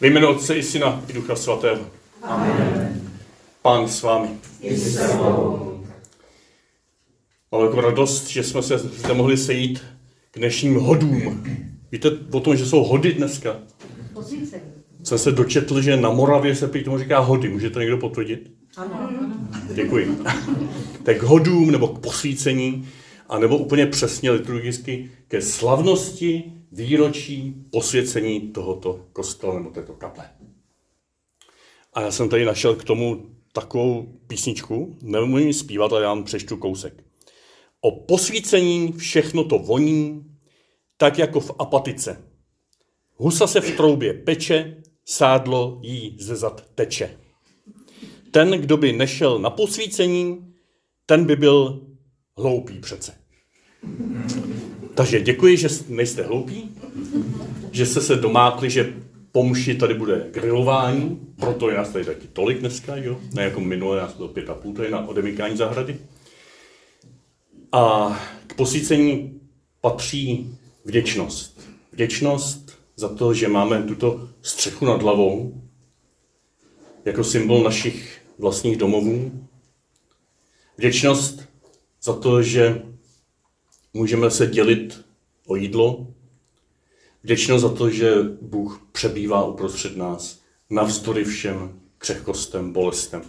Ve jménu Otce i Syna i Ducha Svatého. Amen. Pán s vámi. Jako radost, že jsme se zde mohli sejít k dnešním hodům. Víte o tom, že jsou hody dneska? Posvícení. Jsem se dočetl, že na Moravě se prý tomu říká hody. Může to někdo potvrdit? Ano. Děkuji. tak k hodům nebo k posvícení, a nebo úplně přesně liturgicky ke slavnosti výročí posvěcení tohoto kostela nebo této kaple. A já jsem tady našel k tomu takovou písničku, nemůžu zpívat, ale já vám přečtu kousek. O posvícení všechno to voní, tak jako v apatice. Husa se v troubě peče, sádlo jí ze zad teče. Ten, kdo by nešel na posvícení, ten by byl hloupý přece. Takže děkuji, že nejste hloupí, že jste se domákli, že po mši tady bude grilování, proto je nás tady taky tolik dneska, jo? ne jako minule, nás bylo pět a půl tady na odemykání zahrady. A k posvícení patří vděčnost. Vděčnost za to, že máme tuto střechu nad hlavou, jako symbol našich vlastních domovů. Vděčnost za to, že můžeme se dělit o jídlo. Vděčnost za to, že Bůh přebývá uprostřed nás, navzdory všem křehkostem, bolestem,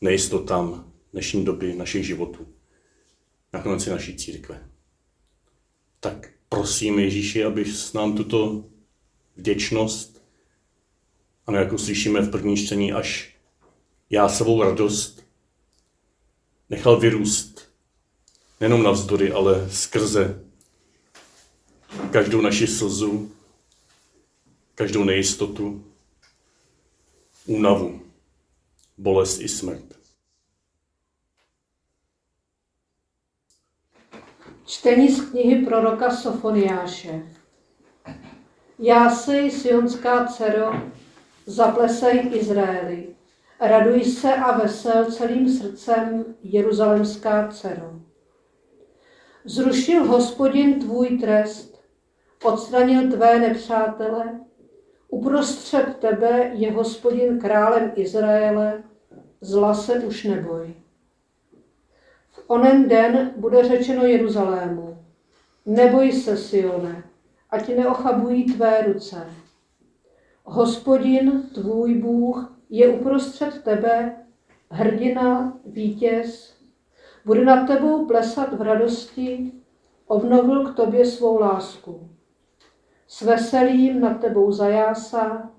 nejistotám dnešní doby našich životů. Nakonec i naší církve. Tak prosím Ježíši, abys nám tuto vděčnost, ano, jako slyšíme v první čtení, až já svou radost nechal vyrůst nejenom navzdory, ale skrze každou naši slzu, každou nejistotu, únavu, bolest i smrt. Čtení z knihy proroka Sofoniáše. Jásej, sionská dcero, zaplesej Izraeli. Raduj se a vesel celým srdcem, jeruzalemská dcero. Zrušil hospodin tvůj trest, odstranil tvé nepřátele, uprostřed tebe je hospodin králem Izraele, zla se už neboj. V onen den bude řečeno Jeruzalému, neboj se, Sione, ať neochabují tvé ruce. Hospodin, tvůj Bůh, je uprostřed tebe, hrdina, vítěz, bude nad tebou plesat v radosti, obnovil k tobě svou lásku. S veselím nad tebou zajásá,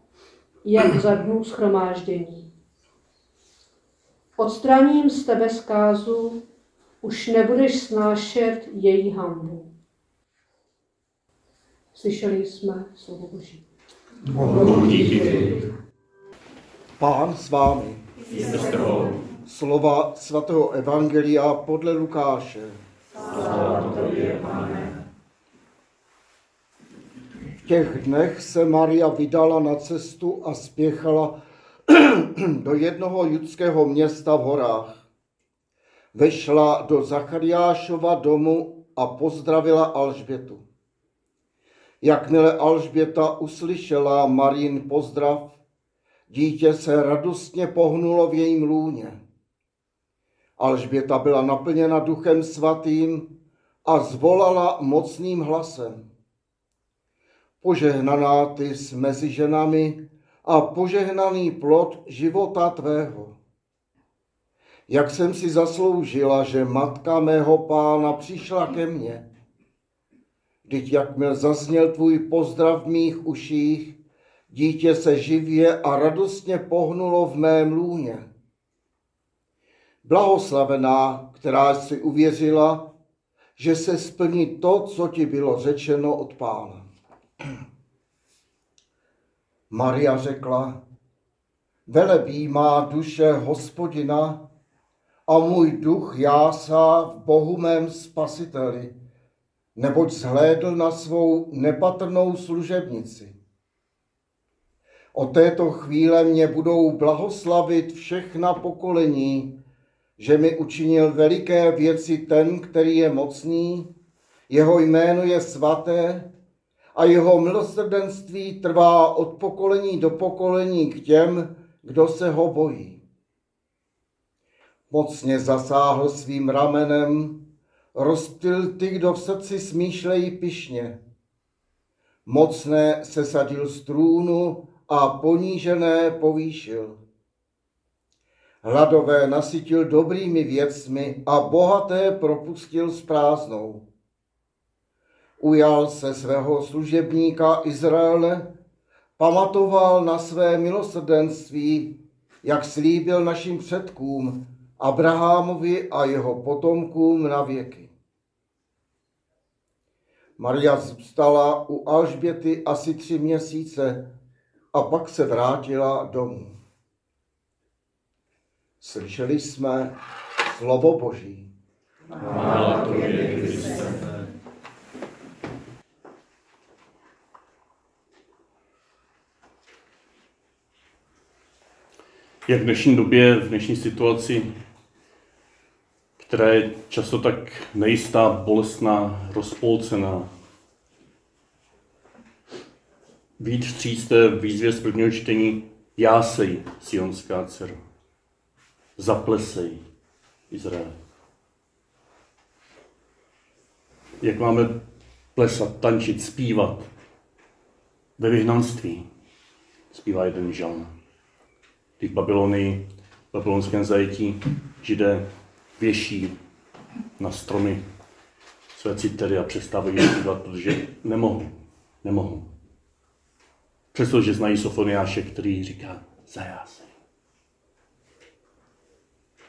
jak za dnů schromáždění. Odstraním z tebe zkázu, už nebudeš snášet její hambu. Slyšeli jsme slovo Boží. Bohu díky. Pán s vámi. Slova svatého Evangelia podle Lukáše. V těch dnech se Maria vydala na cestu a spěchala do jednoho judského města v horách. Vešla do Zachariášova domu a pozdravila Alžbětu. Jakmile Alžběta uslyšela Marin pozdrav, dítě se radostně pohnulo v jejím lůně. Alžběta byla naplněna duchem svatým a zvolala mocným hlasem. Požehnaná ty s mezi ženami a požehnaný plod života tvého. Jak jsem si zasloužila, že matka mého pána přišla ke mně. Vždyť jakmile zazněl tvůj pozdrav v mých uších, dítě se živě a radostně pohnulo v mém lůně. Blahoslavená, která si uvěřila, že se splní to, co ti bylo řečeno od pána. Maria řekla, velebí má duše hospodina a můj duch jásá v Bohu mém spasiteli, neboť zhlédl na svou nepatrnou služebnici. O této chvíle mě budou blahoslavit všechna pokolení, že mi učinil veliké věci ten, který je mocný, jeho jméno je svaté a jeho milosrdenství trvá od pokolení do pokolení k těm, kdo se ho bojí. Mocně zasáhl svým ramenem, rozptyl ty, kdo v srdci smýšlejí pišně. Mocné se sadil z trůnu a ponížené povýšil. Hladové nasytil dobrými věcmi a bohaté propustil s prázdnou. Ujal se svého služebníka Izraele, pamatoval na své milosrdenství, jak slíbil našim předkům, Abrahamovi a jeho potomkům na věky. Maria zůstala u Alžběty asi tři měsíce a pak se vrátila domů. Slyšeli jsme slovo Boží. Jak v dnešní době, v dnešní situaci, která je často tak nejistá, bolestná, rozpolcená, Víc vstříc té výzvě z prvního čtení, jásej, sionská dcero. Zaplesej, Izrael. Jak máme plesat, tančit, zpívat ve vyhnanství, zpívá jeden žalm. Když v Babylonii, v babylonském zajetí, židé věší na stromy své citery a přestávají zpívat, protože nemohou. Nemohou. Přestože znají Sofoniáše, který říká zajásej.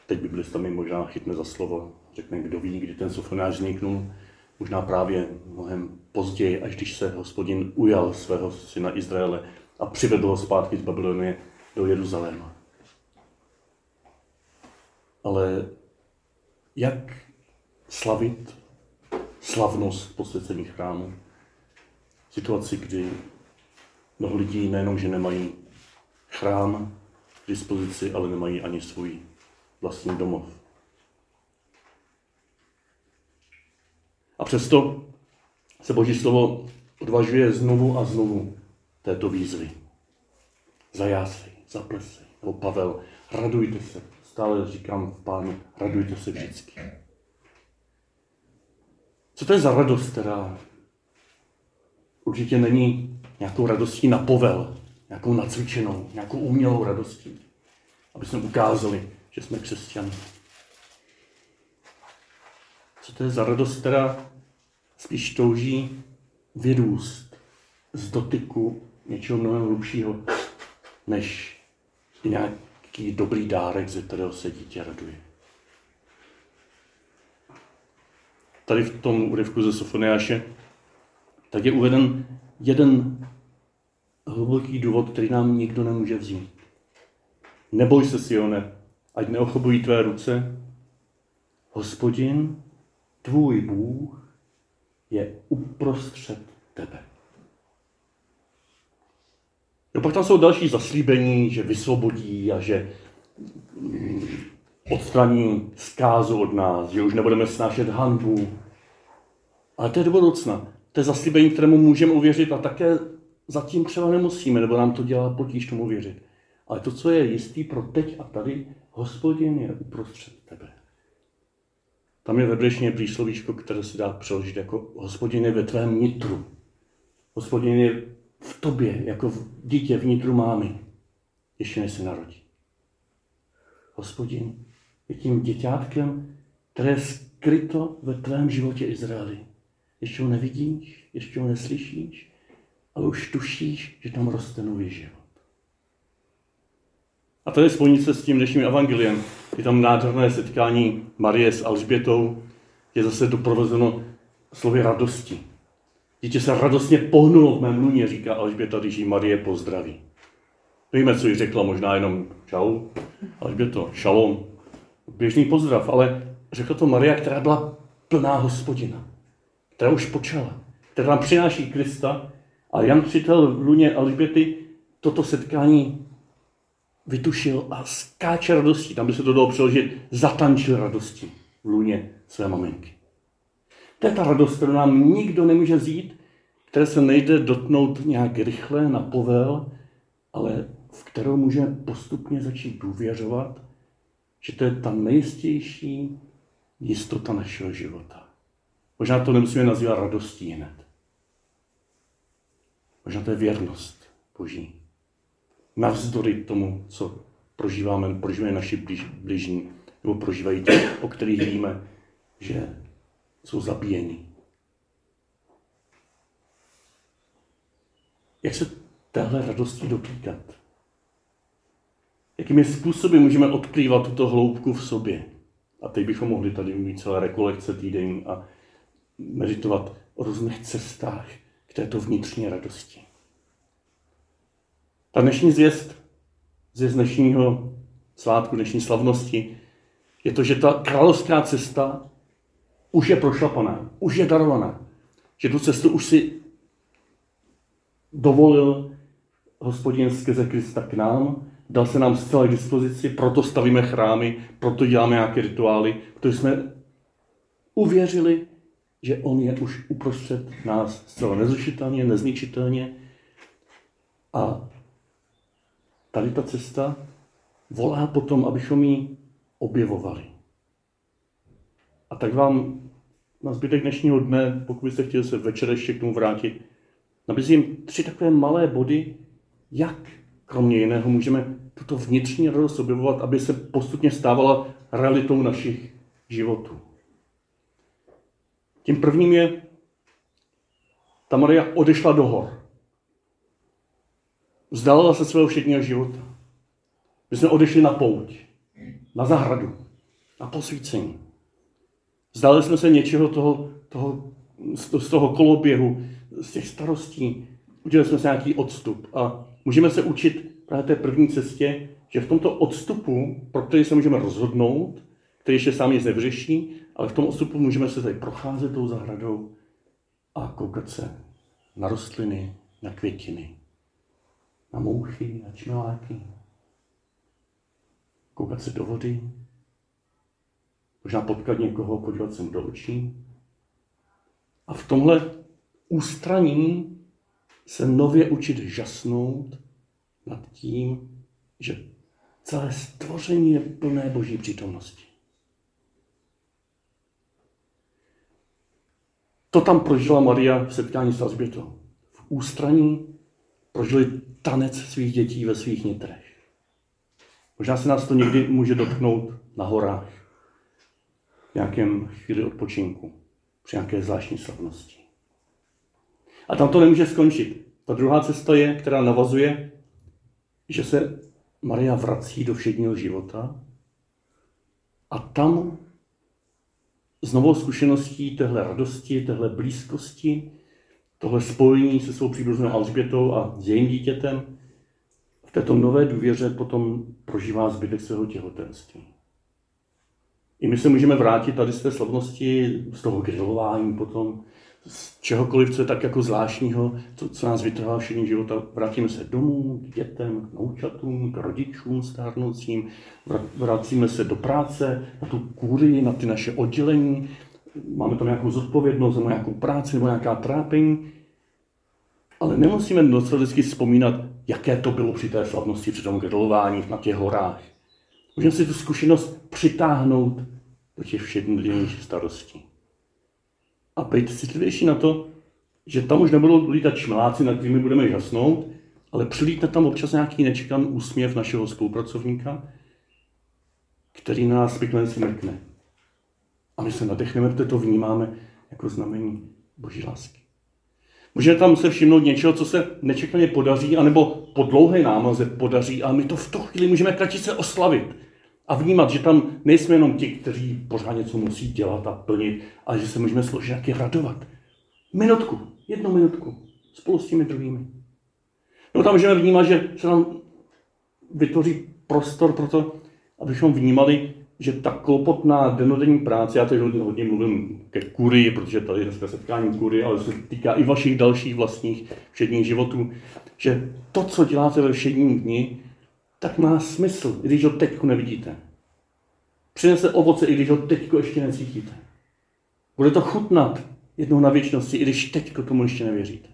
Teď biblista mi možná chytne za slovo, řekne, kdo ví, kdy ten Sofoniáš vzniknul. Možná právě mnohem později, až když se hospodin ujal svého syna Izraele a přivedl ho zpátky z Babylonie do Jeruzaléma. Ale jak slavit slavnost posvěcení chrámu? V situaci, kdy Mnoho lidí nejenom, že nemají chrám k dispozici, ale nemají ani svůj vlastní domov. A přesto se Boží slovo odvažuje znovu a znovu této výzvy. Zajásej, zaplesej. Nebo Pavel, radujte se. Stále říkám v pánu, radujte se vždycky. Co to je za radost, která určitě není nějakou radostí na povel, nějakou nacvičenou, nějakou umělou radostí, aby jsme ukázali, že jsme křesťané. Co to je za radost, která spíš touží vyrůst z dotyku něčeho mnohem hlubšího, než nějaký dobrý dárek, ze kterého se dítě raduje. Tady v tom úryvku ze Sofoniáše tak je uveden jeden hluboký důvod, který nám nikdo nemůže vzít. Neboj se, Sione, ať neochobují tvé ruce. Hospodin, tvůj Bůh, je uprostřed tebe. Jo, pak tam jsou další zaslíbení, že vysvobodí a že mm, odstraní zkázu od nás, že už nebudeme snášet hanbu. Ale to je do budoucna to je zaslíbení, kterému můžeme uvěřit a také zatím třeba nemusíme, nebo nám to dělá potíž tomu věřit. Ale to, co je jistý pro teď a tady, hospodin je uprostřed tebe. Tam je ve příslovíčko, které se dá přeložit jako hospodin je ve tvém nitru. Hospodin je v tobě, jako v dítě v nitru mámy, ještě než se narodí. Hospodin je tím děťátkem, které je skryto ve tvém životě Izraeli. Ještě ho nevidíš, ještě ho neslyšíš, ale už tušíš, že tam roste nový život. A to je spojnice s tím dnešním evangeliem. Je tam nádherné setkání Marie s Alžbětou, je zase doprovozeno slovy radosti. Dítě se radostně pohnulo v mém luně, říká Alžběta, když jí Marie pozdraví. Víme, co jí řekla, možná jenom čau, Alžběto, šalom, běžný pozdrav, ale řekla to Maria, která byla plná hospodina která už počala, která nám přináší Krista. A Jan Křitel v luně Alžběty toto setkání vytušil a skáče radostí. Tam by se to dalo přeložit, zatančil radostí v luně své maminky. To je ta radost, kterou nám nikdo nemůže vzít, které se nejde dotknout nějak rychle na povel, ale v kterou můžeme postupně začít důvěřovat, že to je ta nejistější jistota našeho života. Možná to nemusíme nazývat radostí hned. Možná to je věrnost Boží. Navzdory tomu, co prožíváme, prožívají naši bližní, nebo prožívají ti, o kterých víme, že jsou zabíjeni. Jak se téhle radosti dotýkat? Jakými způsoby můžeme odkrývat tuto hloubku v sobě? A teď bychom mohli tady mít celé rekolekce týden a meditovat o různých cestách k této vnitřní radosti. Ta dnešní zvěst, zvěst dnešního svátku, dnešní slavnosti, je to, že ta královská cesta už je prošlapaná, už je darovaná. Že tu cestu už si dovolil hospodin skrze Krista k nám, dal se nám zcela k dispozici, proto stavíme chrámy, proto děláme nějaké rituály, protože jsme uvěřili, že on je už uprostřed nás zcela nezrušitelně, nezničitelně. A tady ta cesta volá potom, abychom ji objevovali. A tak vám na zbytek dnešního dne, pokud byste chtěli se večer ještě k tomu vrátit, nabízím tři takové malé body, jak kromě jiného můžeme tuto vnitřní radost objevovat, aby se postupně stávala realitou našich životů. Tím prvním je, ta Maria odešla do hor. Vzdálila se svého všedního života. My jsme odešli na pouť, na zahradu, na posvícení. Vzdali jsme se něčeho toho, toho, z toho koloběhu, z těch starostí. Udělali jsme se nějaký odstup a můžeme se učit právě té první cestě, že v tomto odstupu, pro který se můžeme rozhodnout, který ještě sám nic nevřeší, ale v tom odstupu můžeme se tady procházet tou zahradou a koukat se na rostliny, na květiny, na mouchy, na čmeláky, koukat se do vody, možná potkat někoho, podívat se mu do očí. A v tomhle ústraní se nově učit žasnout nad tím, že celé stvoření je plné boží přítomnosti. To tam prožila Maria v setkání s Alžbětou. V ústraní prožili tanec svých dětí ve svých nitrech. Možná se nás to někdy může dotknout na horách, v nějakém chvíli odpočinku, při nějaké zvláštní slavnosti. A tam to nemůže skončit. Ta druhá cesta je, která navazuje, že se Maria vrací do všedního života a tam s novou zkušeností téhle radosti, téhle blízkosti, tohle spojení se svou příbuznou Alžbětou a s jejím dítětem, v této nové důvěře potom prožívá zbytek svého těhotenství. I my se můžeme vrátit tady z té slavnosti, z toho grilování potom, z čehokoliv, co je tak jako zvláštního, co, co nás vytrhá všední života. Vrátíme se domů, k dětem, k noučatům, k rodičům stárnoucím, vracíme se do práce, na tu kůry, na ty naše oddělení, máme tam nějakou zodpovědnost, nebo nějakou práci, nebo nějaká trápení. Ale nemusíme nostalgicky vzpomínat, jaké to bylo při té slavnosti, při tom grilování na těch horách. Můžeme si tu zkušenost přitáhnout do těch všedních starostí a být citlivější na to, že tam už nebudou lítat čmeláci, nad kterými budeme žasnout, ale přilítne tam občas nějaký nečekaný úsměv našeho spolupracovníka, který nás pěkně si mrkne. A my se nadechneme, protože to vnímáme jako znamení Boží lásky. Můžeme tam se všimnout něčeho, co se nečekaně podaří, anebo po dlouhé námaze podaří, a my to v tu chvíli můžeme kratice oslavit a vnímat, že tam nejsme jenom ti, kteří pořád něco musí dělat a plnit, ale že se můžeme složit taky radovat. Minutku, jednu minutku, spolu s těmi druhými. No tam můžeme vnímat, že se nám vytvoří prostor pro to, abychom vnímali, že ta klopotná denodenní práce, já teď hodně, hodně mluvím ke kurii, protože tady je dneska setkání kurii, ale se týká i vašich dalších vlastních všedních životů, že to, co děláte ve všedním dni, tak má smysl, i když ho teď nevidíte. Přinese ovoce, i když ho teď ještě necítíte. Bude to chutnat jednou na věčnosti, i když teď tomu ještě nevěříte.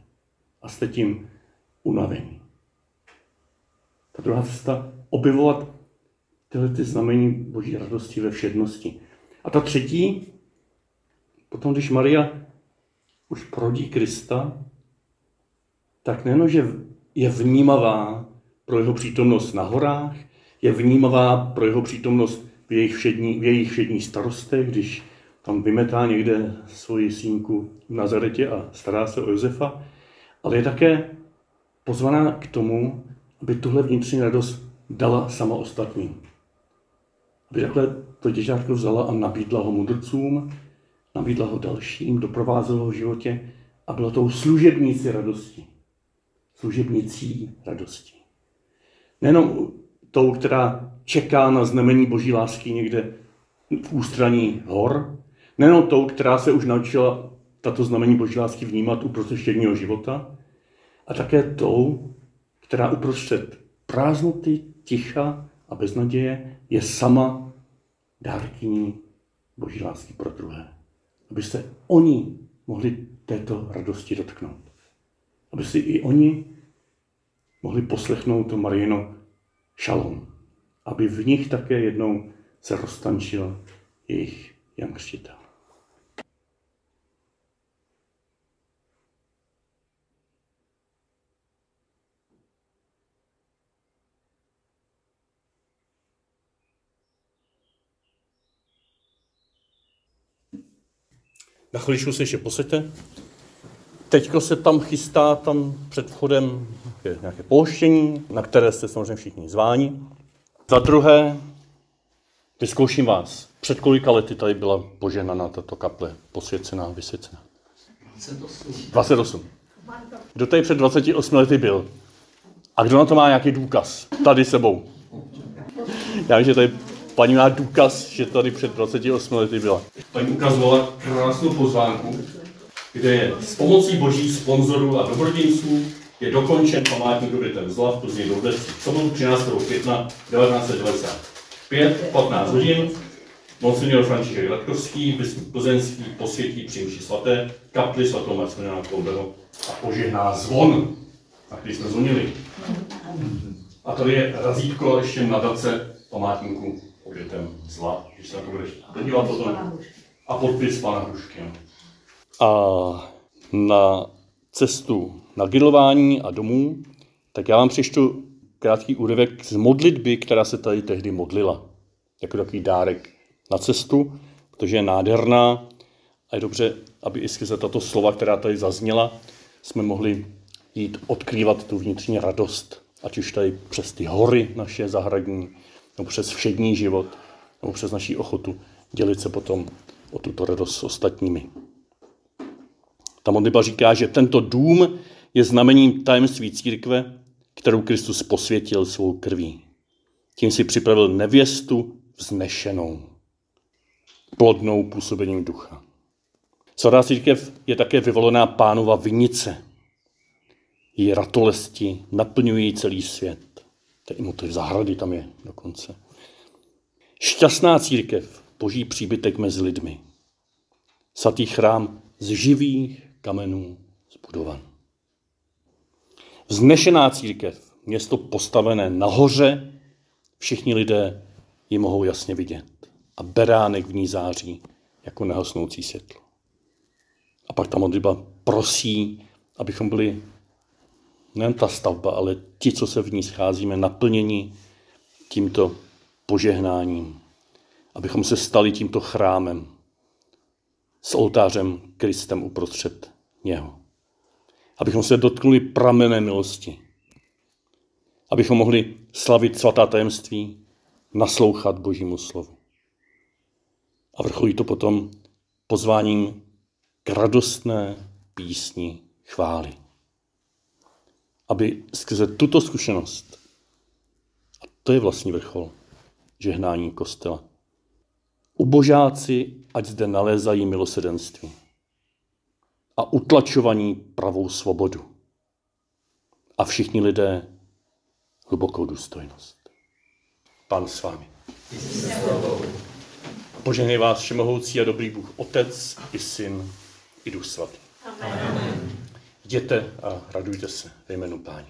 a jste tím unavení. Ta druhá cesta, objevovat tyhle ty znamení boží radosti ve všednosti. A ta třetí, potom, když Maria už prodí Krista, tak nejen, že je vnímavá pro jeho přítomnost na horách, je vnímavá pro jeho přítomnost v jejich všední, v jejich všední starostech, když tam vymetá někde svoji sínku v Nazaretě a stará se o Josefa, ale je také pozvaná k tomu, aby tuhle vnitřní radost dala sama ostatním. Aby takhle to děťátko vzala a nabídla ho mudrcům, nabídla ho dalším, doprovázela ho v životě a byla tou služebníci radosti. Služebnicí radosti. Nejenom tou, která čeká na znamení boží lásky někde v ústraní hor, nejenom tou, která se už naučila tato znamení boží lásky vnímat uprostřed všedního života, a také tou, která uprostřed prázdnoty, ticha a beznaděje je sama dárkyní boží lásky pro druhé. Aby se oni mohli této radosti dotknout. Aby si i oni mohli poslechnout to Marino šalom. Aby v nich také jednou se roztančil jejich Jan Křtitel. Na chviličku se ještě posaďte. Teďko se tam chystá, tam před vchodem je nějaké pouštění, na které jste samozřejmě všichni zváni. Za druhé, vyzkouším vás. Před kolika lety tady byla poženaná tato kaple, posvěcená, vysvěcená? 28. 28. Kdo tady před 28 lety byl? A kdo na to má nějaký důkaz? Tady sebou. Já vím, že tady paní má důkaz, že tady před 28 lety byla. Paní ukazovala krásnou pozvánku, kde je s pomocí boží sponzorů a dobrodějců je dokončen památník obětem zla v Plzni Doudeci. Sobotu 13. května 1995, 15 hodin, Monsignor František Radkovský, biskup Plzeňský, posvětí při svaté, kapli svatou Maximiliana Kolbeho a požehná zvon, na který jsme zvonili. A tady je razítko ještě nadace památníku obětem zla, když se na to budeš podívat potom. A podpis pana Hrušky. A na cestu na gilování a domů, tak já vám přečtu krátký úryvek z modlitby, která se tady tehdy modlila. Jako takový dárek na cestu, protože je nádherná a je dobře, aby i skrze tato slova, která tady zazněla, jsme mohli jít odkrývat tu vnitřní radost, ať už tady přes ty hory naše zahradní, nebo přes všední život, nebo přes naší ochotu dělit se potom o tuto radost s ostatními. Ta modlitba říká, že tento dům je znamením tajemství církve, kterou Kristus posvětil svou krví. Tím si připravil nevěstu vznešenou, plodnou působením ducha. Svatá církev je také vyvolená pánova vinice. Její ratolesti naplňují celý svět. To je motiv zahrady tam je dokonce. Šťastná církev, boží příbytek mezi lidmi. Svatý chrám z živých kamenů zbudovan. Vznešená církev, město postavené nahoře, všichni lidé ji mohou jasně vidět. A beránek v ní září jako nehasnoucí světlo. A pak ta modlitba prosí, abychom byli nejen ta stavba, ale ti, co se v ní scházíme, naplněni tímto požehnáním. Abychom se stali tímto chrámem s oltářem Kristem uprostřed něho. Abychom se dotknuli pramené milosti. Abychom mohli slavit svatá tajemství, naslouchat Božímu slovu. A vrcholí to potom pozváním k radostné písni chvály aby skrze tuto zkušenost, a to je vlastní vrchol žehnání kostela, ubožáci ať zde nalézají milosedenství a utlačovaní pravou svobodu a všichni lidé hlubokou důstojnost. Pán s vámi. Požehnej vás všemohoucí a dobrý Bůh, Otec i Syn i Duch Svatý. Amen. Jděte a radujte se ve jménu páni.